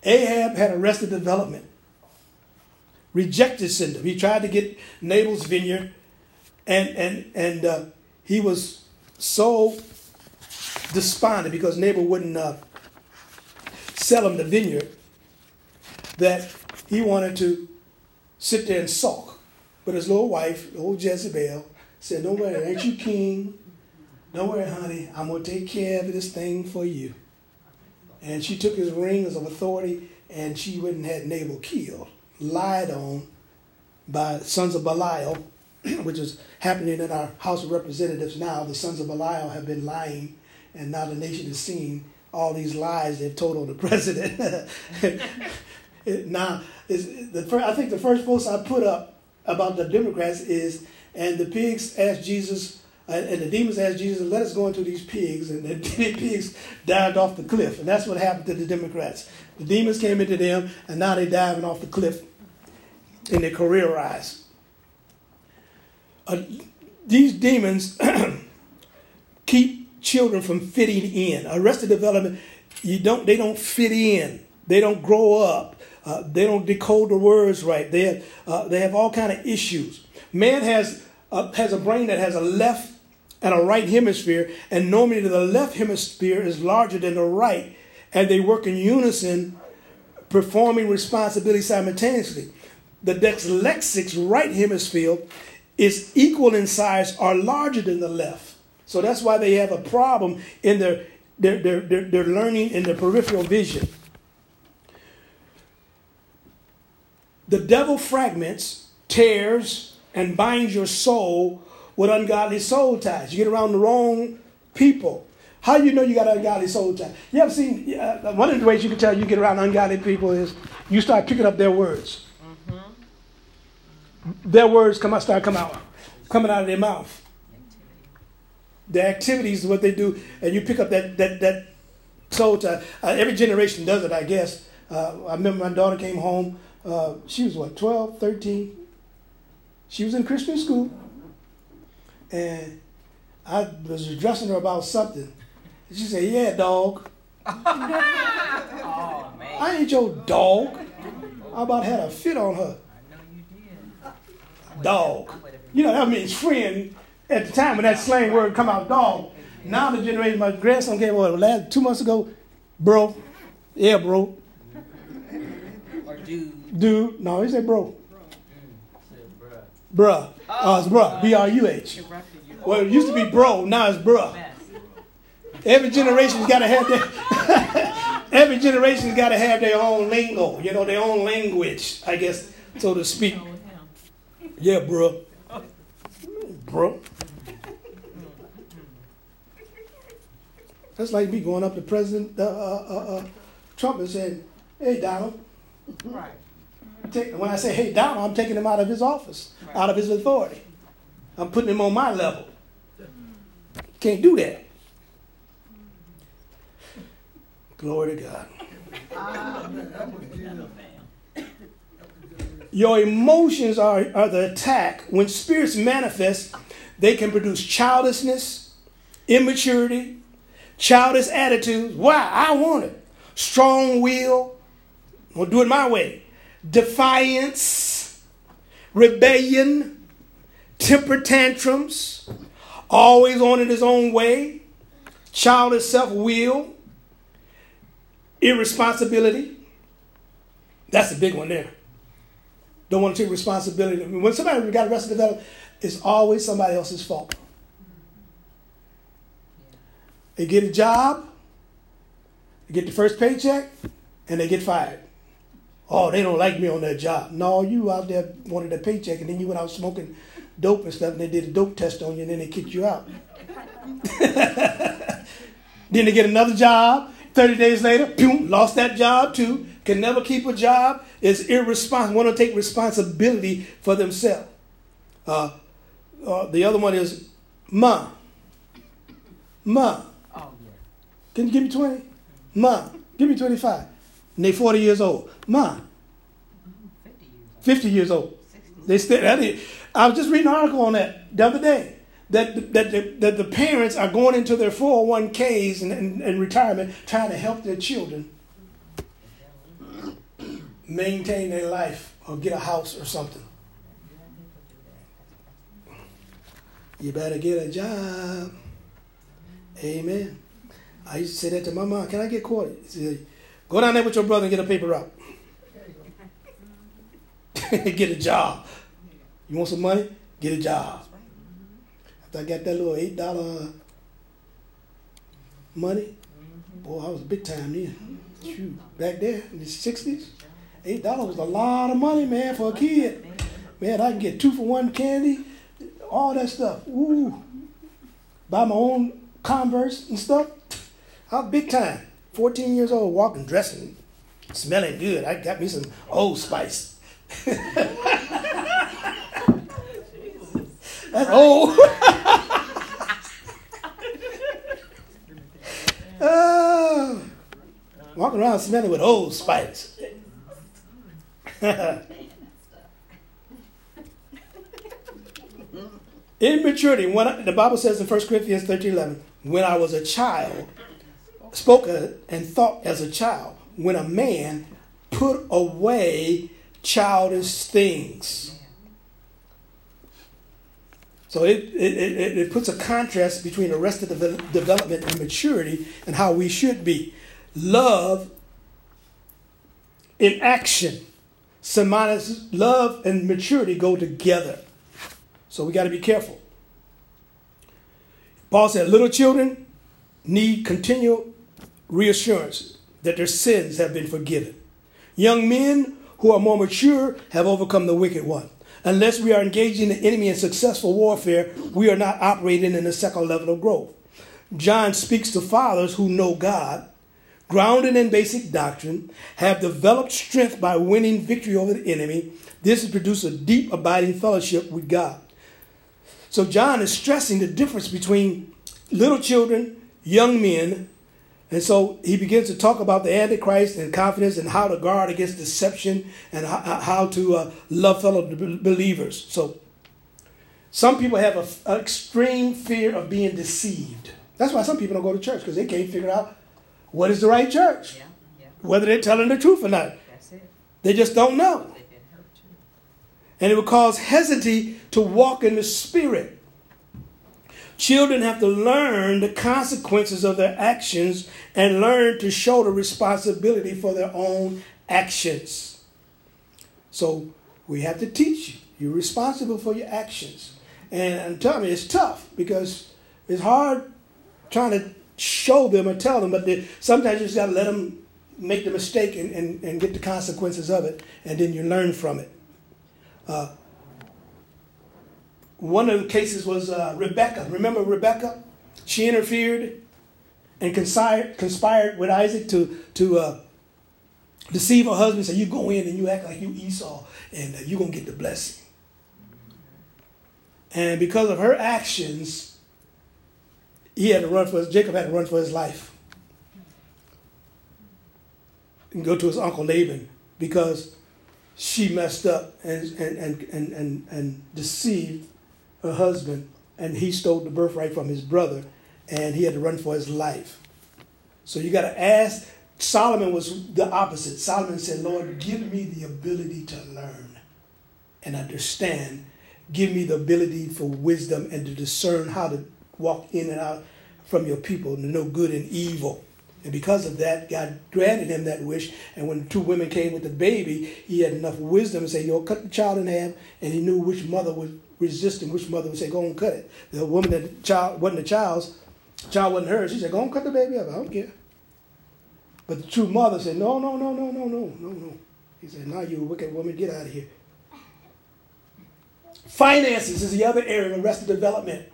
Ahab had arrested development, rejected syndrome. He tried to get Nabal's vineyard, and and and uh, he was so despondent because Nabal wouldn't uh, sell him the vineyard that he wanted to sit there and sulk. But his little wife, old Jezebel, said, "Don't worry, ain't you king? Don't worry, honey. I'm gonna take care of this thing for you." And she took his rings of authority and she went and had Nabal killed, lied on by sons of Belial, *clears throat* which is happening in our House of Representatives now. The sons of Belial have been lying, and now the nation is seeing all these lies they've told on the *laughs* president. *laughs* now, is the first, I think the first post I put up about the Democrats is, and the pigs asked Jesus and the demons asked Jesus, let us go into these pigs. And *laughs* the pigs dived off the cliff. And that's what happened to the Democrats. The demons came into them, and now they're diving off the cliff in their career rise. Uh, these demons *clears throat* keep children from fitting in. Arrested development, you don't, they don't fit in. They don't grow up. Uh, they don't decode the words right. They have, uh, they have all kind of issues. Man has, uh, has a brain that has a left and a right hemisphere, and normally the left hemisphere is larger than the right, and they work in unison performing responsibility simultaneously. The dyslexics right hemisphere is equal in size or larger than the left. So that's why they have a problem in their, their, their, their, their learning in their peripheral vision. The devil fragments, tears, and binds your soul with ungodly soul ties. You get around the wrong people. How do you know you got ungodly soul ties? You ever seen, uh, one of the ways you can tell you get around ungodly people is you start picking up their words. Mm-hmm. Their words come out, start coming out, coming out of their mouth. The activities, what they do, and you pick up that, that, that soul tie. Uh, every generation does it, I guess. Uh, I remember my daughter came home. Uh, she was what, 12, 13? She was in Christian school. And I was addressing her about something. She said, Yeah, dog. oh, *laughs* I ain't your dog. I about had a fit on her. Dog. You know, that means friend at the time when that slang word come out, dog. Now the generation, my grandson came over last two months ago, bro. Yeah, bro. Or dude. Dude. No, he said bro. Bruh. Oh, it's bruh. B R U H. Well, it used to be bro, now it's bruh. Every generation's got to have their *laughs* every generation's got to have their own lingo, you know, their own language, I guess, so to speak. Yeah, bro. Bro. That's like me going up to President uh, uh, uh, uh Trump and saying, "Hey, Donald." Right. Take, when I say, "Hey, Donald," I'm taking him out of his office, right. out of his authority. I'm putting him on my level. Can't do that. Glory to God. Your emotions are, are the attack. When spirits manifest, they can produce childishness, immaturity, childish attitudes. Why? I want it. Strong will. I'll do it my way. Defiance, rebellion, temper tantrums, always on it his own way, childish self will, Irresponsibility. That's a big one there. Don't want to take responsibility. When somebody got arrested it's always somebody else's fault. They get a job, they get the first paycheck, and they get fired. Oh, they don't like me on that job. No, you out there wanted a paycheck, and then you went out smoking dope and stuff, and they did a dope test on you, and then they kicked you out. *laughs* then they get another job, 30 days later, boom, lost that job too, can never keep a job, is irresponsible, want to take responsibility for themselves. Uh, uh, the other one is ma. Ma. Oh, yeah. Can you give me 20? Ma. Give me 25. And they 40 years old. Ma. 50 years old. They still, I was just reading an article on that the other day that, that, the, that the parents are going into their 401ks and, and, and retirement trying to help their children maintain their life or get a house or something. You better get a job. Amen. I used to say that to my mom. Can I get quarter? Said, Go down there with your brother and get a paper route. *laughs* get a job. You want some money? Get a job. After I got that little eight dollar money. Boy, I was big time then. Shoot, back there in the sixties, eight dollars was a lot of money, man, for a kid. Man, I can get two for one candy, all that stuff. Ooh, buy my own Converse and stuff. I was big time. Fourteen years old, walking, dressing, smelling good. I got me some Old Spice. *laughs* That's old. *laughs* oh, walking around smelling with Old Spice. *laughs* Immaturity. When I, the Bible says in 1 Corinthians 13 11, when I was a child, spoke and thought as a child. When a man put away childish things. So it, it, it, puts a contrast between arrested development and maturity and how we should be. Love in action. Somebody's love and maturity go together. So we got to be careful. Paul said, little children need continual reassurance that their sins have been forgiven. Young men who are more mature have overcome the wicked one. Unless we are engaging the enemy in successful warfare, we are not operating in the second level of growth. John speaks to fathers who know God, grounded in basic doctrine, have developed strength by winning victory over the enemy. This has produced a deep, abiding fellowship with God. So, John is stressing the difference between little children, young men, and so he begins to talk about the Antichrist and confidence and how to guard against deception and how, to uh, love fellow believers. So some people have an extreme fear of being deceived. That's why some people don't go to church because they can't figure out what is the right church, yeah, yeah. whether they're telling the truth or not. They just don't know. And it will cause hesitancy to walk in the spirit. Children have to learn the consequences of their actions and learn to show the responsibility for their own actions. So we have to teach you. You're responsible for your actions. And I'm telling you, it's tough because it's hard trying to show them or tell them, but they, sometimes you just got to let them make the mistake and, and, and get the consequences of it, and then you learn from it. Uh, one of the cases was uh, Rebecca. Remember Rebecca? She interfered and conspired, conspired with Isaac to, to uh, deceive her husband. Say, you go in and you act like you Esau, and uh, you're going to get the blessing. And because of her actions, he had to run for his, Jacob had to run for his life and go to his uncle Laban because she messed up and, and, and, and, and deceived her husband, and he stole the birthright from his brother, and he had to run for his life. So you got to ask. Solomon was the opposite. Solomon said, Lord, give me the ability to learn and understand. Give me the ability for wisdom and to discern how to walk in and out from your people, to know good and evil. And because of that, God granted him that wish. And when two women came with the baby, he had enough wisdom to say, Yo, cut the child in half. And he knew which mother would resist and which mother would say, Go and cut it. The woman that child wasn't the child's, child wasn't hers. She said, Go and cut the baby up. I don't care. But the true mother said, No, no, no, no, no, no, no, no. He said, Now you wicked woman, get out of here. Finances is the other area of arrested development.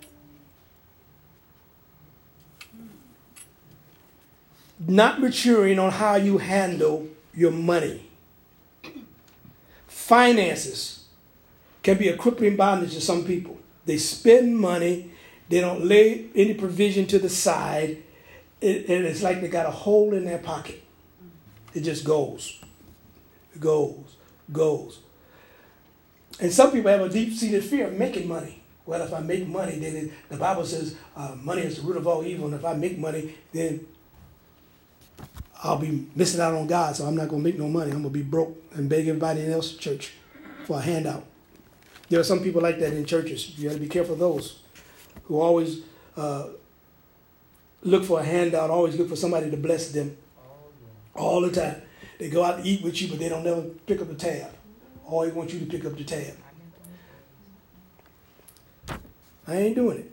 not maturing on how you handle your money. Finances can be a crippling bondage to some people. They spend money, they don't lay any provision to the side, it, and it's like they got a hole in their pocket. It just goes, goes, goes. And some people have a deep seated fear of making money. Well, if I make money, then it, the Bible says uh, money is the root of all evil. And if I make money, then I'll be missing out on God, so I'm not going to make no money. I'm going to be broke and beg everybody else in church for a handout. There are some people like that in churches. You got to be careful of those who always uh, look for a handout, always look for somebody to bless them all the time. They go out to eat with you, but they don't never pick up the tab. Always want you to pick up the tab. I ain't doing it.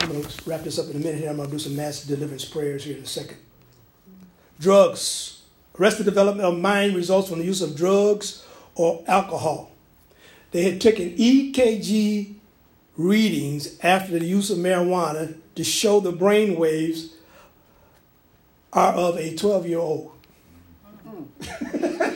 I'm going to wrap this up in a minute here. I'm going to do some mass deliverance prayers here in a second. Drugs. Arrested development of mind results from the use of drugs or alcohol. They had taken EKG readings after the use of marijuana to show the brain waves are of a 12 year old. *laughs*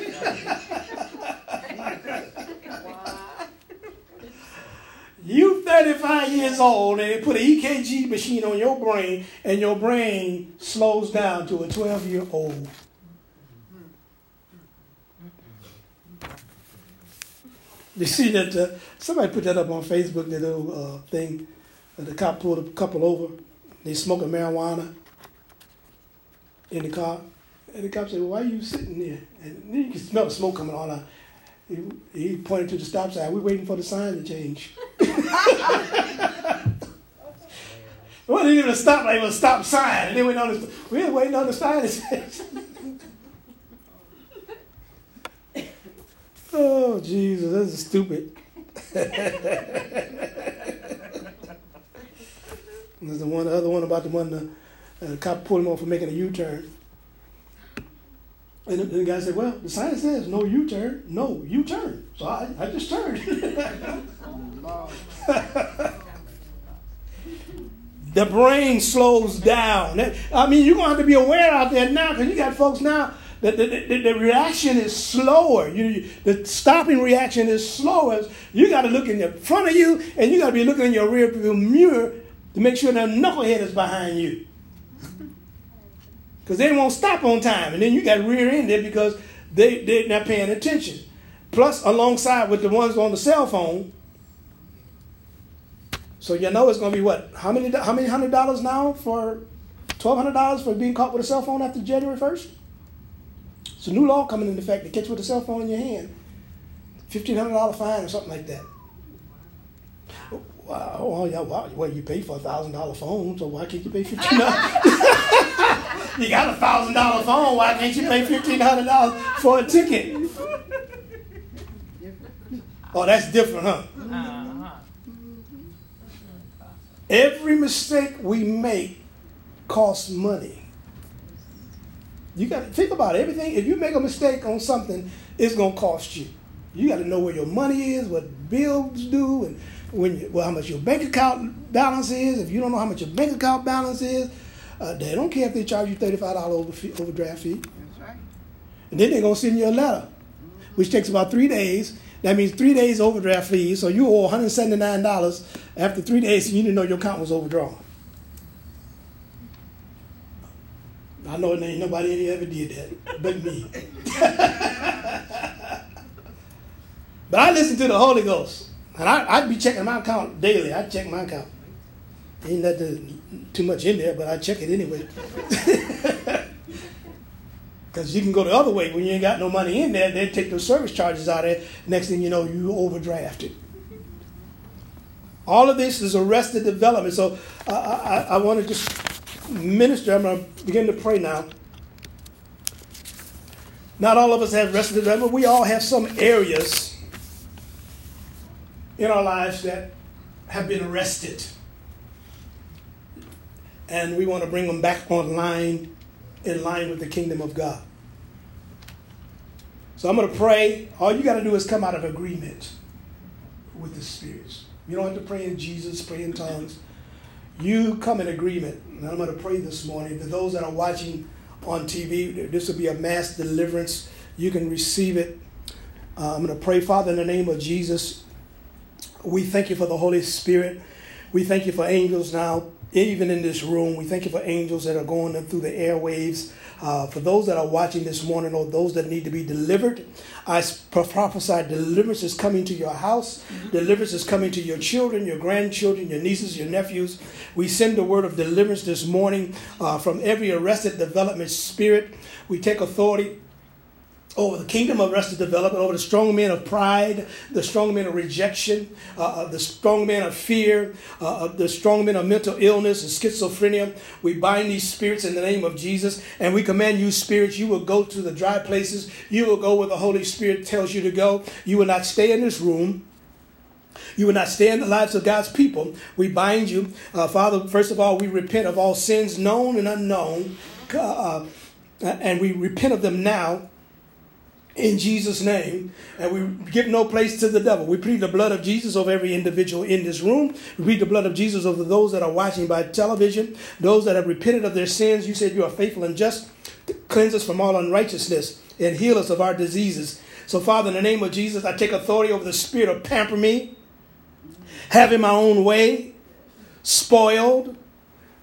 You 35 years old and they put an EKG machine on your brain and your brain slows down to a 12 year old. *laughs* You see that uh, somebody put that up on Facebook, that little uh, thing. The cop pulled a couple over. They smoking marijuana in the car. And the cop said, well, why are you sitting there? And *laughs* you can smell the smoke coming on. He, he pointed to the stop sign. We're waiting for the sign to change. *laughs* It wasn't even stop light, it was a stop sign. And then we noticed we were waiting on the sign to change. Oh, Jesus, this is stupid. *laughs* There's the one, the other one about the one the uh, cop pulled him off for making a U-turn. And the, the guy said, "Well, the sign says no U-turn, no U-turn, so I, I just turned." *laughs* the brain slows down. I mean, you're gonna have to be aware out there now because you got folks now. The, the, the, the reaction is slower. You, the stopping reaction is slower. You got to look in the front of you, and you got to be looking in your rear view mirror to make sure that knucklehead is behind you. Because they won't stop on time. And then you got rear ended because they, they're not paying attention. Plus, alongside with the ones on the cell phone. So you know it's going to be what? How many, how many hundred dollars now for $1,200 for being caught with a cell phone after January 1st? It's a new law coming into effect to catch with a cell phone in your hand. $1,500 fine or something like that. Wow, oh, yeah, wow. Well, you pay for a thousand dollar phone, so why can't you pay 1,500? *laughs* you got a thousand dollar phone, why can't you pay fifteen hundred dollars for a ticket? Oh, that's different, huh? Uh-huh. Every mistake we make costs money. You got to think about it. everything. If you make a mistake on something, it's gonna cost you. You got to know where your money is, what bills do, and when you, well, how much your bank account balance is. If you don't know how much your bank account balance is, uh, they don't care if they charge you $35 over, overdraft fee. That's right. And then they're going to send you a letter, which takes about three days. That means three days overdraft fee. So you owe $179 after three days, and you didn't know your account was overdrawn. I know ain't nobody ever did that but me. *laughs* but I listen to the Holy Ghost. And I, would be checking my account daily. I'd check my account. Ain't nothing too much in there, but I check it anyway. *laughs* Because you can go the other way when you ain't got no money in there. They take those service charges out of it. Next thing you know, you overdrafted. All of this is arrested development. So I, I want to just minister. I'm going to begin to pray now. Not all of us have arrested but We all have some areas in our lives that have been arrested. And we want to bring them back online, in line with the kingdom of God. So I'm going to pray. All you got to do is come out of agreement with the spirits. You don't have to pray in Jesus, pray in tongues. You come in agreement. And I'm going to pray this morning. For those that are watching on TV, this will be a mass deliverance. You can receive it. Uh, I'm going to pray, Father, in the name of Jesus. We thank you for the Holy Spirit. We thank you for angels now, even in this room. We thank you for angels that are going through the airwaves. Uh, for those that are watching this morning or those that need to be delivered, I prophesy deliverance is coming to your house. Deliverance is coming to your children, your grandchildren, your nieces, your nephews. We send the word of deliverance this morning uh, from every arrested development spirit. We take authority over the kingdom of rest arrested development, over the strong men of pride, the strong men of rejection, uh, uh the strong men of fear, uh, uh, the strong men of mental illness and schizophrenia. We bind these spirits in the name of Jesus, and we command you, spirits, you will go to the dry places. You will go where the Holy Spirit tells you to go. You will not stay in this room. You will not stay in the lives of God's people. We bind you. Uh, Father, first of all, we repent of all sins known and unknown, uh, and we repent of them now in Jesus' name, and we give no place to the devil. We plead the blood of Jesus over every individual in this room. We plead the blood of Jesus over those that are watching by television, those that have repented of their sins. You said you are faithful and just cleanse us from all unrighteousness and heal us of our diseases. So, Father, in the name of Jesus, I take authority over the spirit of pamper me, having my own way, spoiled,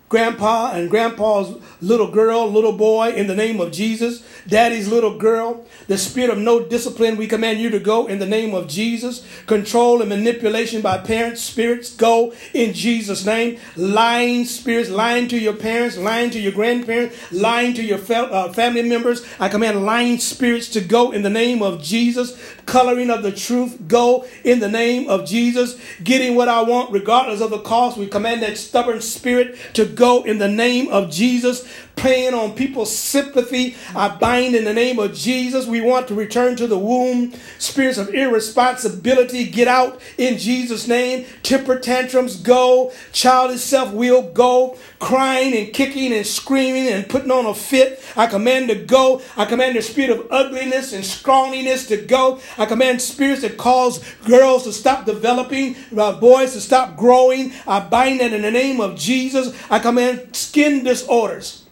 grandpa and grandpa's little girl, little boy, in the name of Jesus. Daddy's little girl. The spirit of no discipline, we command you to go in the name of Jesus. Control and manipulation by parents, spirits, go in Jesus' name. Lying spirits, lying to your parents, lying to your grandparents, lying to your uh, family members. I command lying spirits to go in the name of Jesus coloring of the truth, go in the name of Jesus. Getting what I want, regardless of the cost, we command that stubborn spirit to go in the name of Jesus playing on people's sympathy. I bind in the name of Jesus. We want to return to the womb. Spirits of irresponsibility, get out in Jesus' name. Temper tantrums, go. Childish self will go. Crying and kicking and screaming and putting on a fit. I command to go. I command the spirit of ugliness and scrawniness to go. I command spirits that cause girls to stop developing, uh, boys to stop growing. I bind that in the name of Jesus. I command skin disorders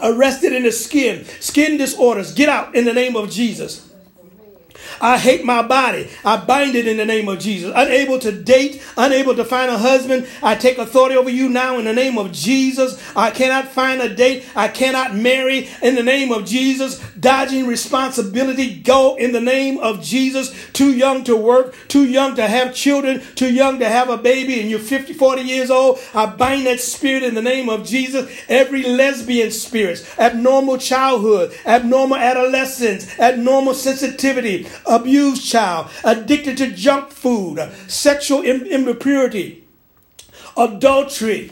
arrested in the skin, skin disorders, get out in the name of Jesus. I hate my body. I bind it in the name of Jesus. Unable to date, unable to find a husband. I take authority over you now in the name of Jesus. I cannot find a date. I cannot marry in the name of Jesus. Dodging responsibility, go in the name of Jesus. Too young to work, too young to have children, too young to have a baby, and you're 50, 40 years old. I bind that spirit in the name of Jesus. Every lesbian spirit, abnormal childhood, abnormal adolescence, abnormal sensitivity, abused child, addicted to junk food, sexual impurity, adultery,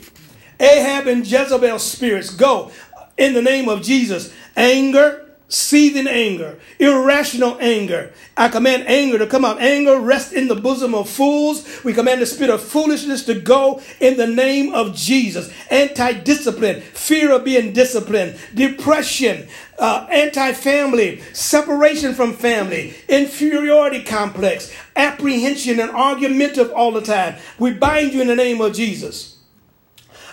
Ahab and Jezebel spirits go in the name of Jesus. Anger, seething anger, irrational anger. I command anger to come out. Anger rest in the bosom of fools. We command the spirit of foolishness to go in the name of Jesus. Anti discipline, fear of being disciplined, depression, uh, anti family, separation from family, inferiority complex, apprehension, and argumentative all the time. We bind you in the name of Jesus.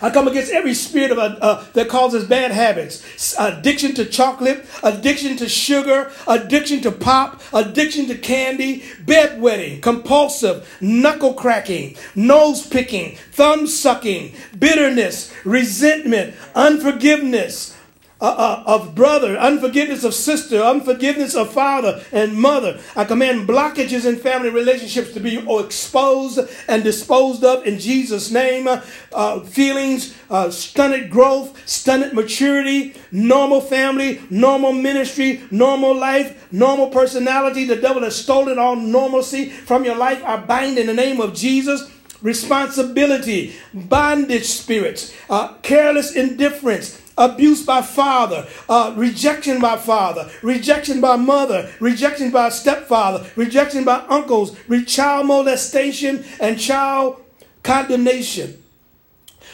I come against every spirit of uh, uh, that causes bad habits, addiction to chocolate, addiction to sugar, addiction to pop, addiction to candy, bedwetting, compulsive, knuckle cracking, nose picking, thumb sucking, bitterness, resentment, unforgiveness, uh, uh, of brother, unforgiveness of sister, unforgiveness of father and mother. I command blockages in family relationships to be exposed and disposed of in Jesus' name. Uh, feelings, uh, stunted growth, stunted maturity, normal family, normal ministry, normal life, normal personality. The devil has stolen all normalcy from your life. I bind in the name of Jesus responsibility, bondage spirits, uh, careless indifference, abuse by father, uh, rejection by father, rejection by mother, rejection by stepfather, rejection by uncles, child molestation, and child condemnation.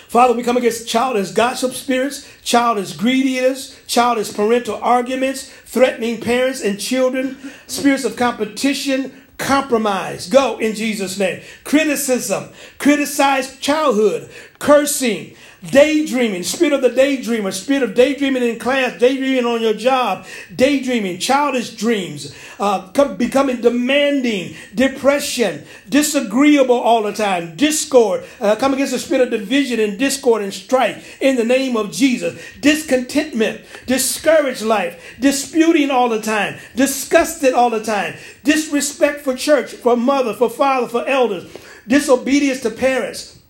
Father, we come against childish gossip spirits, childish greediness, childish parental arguments, threatening parents and children, spirits of competition, compromise. Go in Jesus' name. Criticism, criticize childhood, cursing, Daydreaming, spirit of the daydreamer, spirit of daydreaming in class, daydreaming on your job, daydreaming, childish dreams, uh, becoming demanding, depression, disagreeable all the time, discord, uh, come against the spirit of division and discord and strife in the name of Jesus, discontentment, discouraged life, disputing all the time, disgusted all the time, disrespect for church, for mother, for father, for elders, disobedience to parents,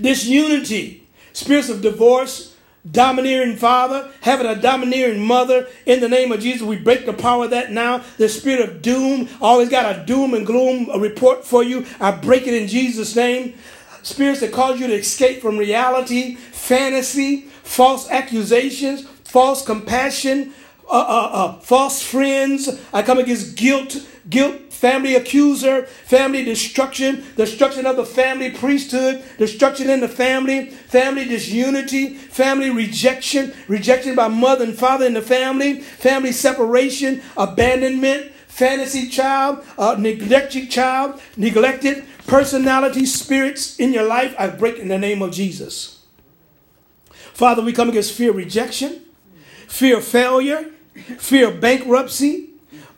disunity spirits of divorce, domineering father, having a domineering mother. In the name of Jesus, we break the power of that now. The spirit of doom, always got a doom and gloom report for you. I break it in Jesus' name. Spirits that cause you to escape from reality, fantasy, false accusations, false compassion, uh, uh, uh, false friends. I come against guilt, guilt, family accuser, family destruction, destruction of the family priesthood, destruction in the family, family disunity, family rejection, rejection by mother and father in the family, family separation, abandonment, fantasy child, uh, neglected child, neglected personality spirits in your life. I break in the name of Jesus. Father, we come against fear of rejection, fear of failure, fear of bankruptcy,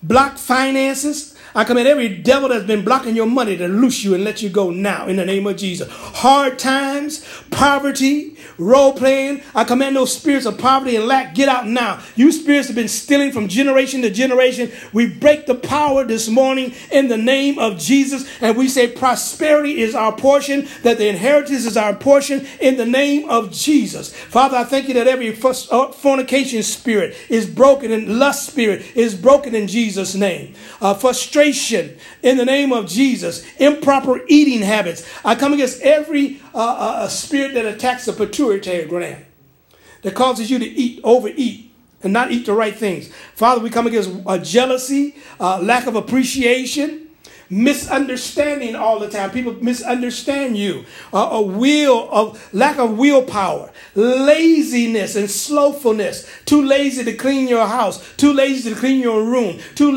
blocked finances, I command every devil that's been blocking your money to loose you and let you go now in the name of Jesus. Hard times, poverty, role playing. I command those spirits of poverty and lack, get out now. You spirits have been stealing from generation to generation. We break the power this morning in the name of Jesus. And we say prosperity is our portion, that the inheritance is our portion in the name of Jesus. Father, I thank you that every uh, fornication spirit is broken and lust spirit is broken in Jesus' name. Uh, frustration frustration in the name of Jesus, improper eating habits. I come against every uh, uh, spirit that attacks the pituitary gland that causes you to eat, overeat, and not eat the right things. Father, we come against uh, jealousy, uh, lack of appreciation, misunderstanding all the time. People misunderstand you. Uh, a will of lack of willpower, laziness and slothfulness. Too lazy to clean your house. Too lazy to clean your room. Too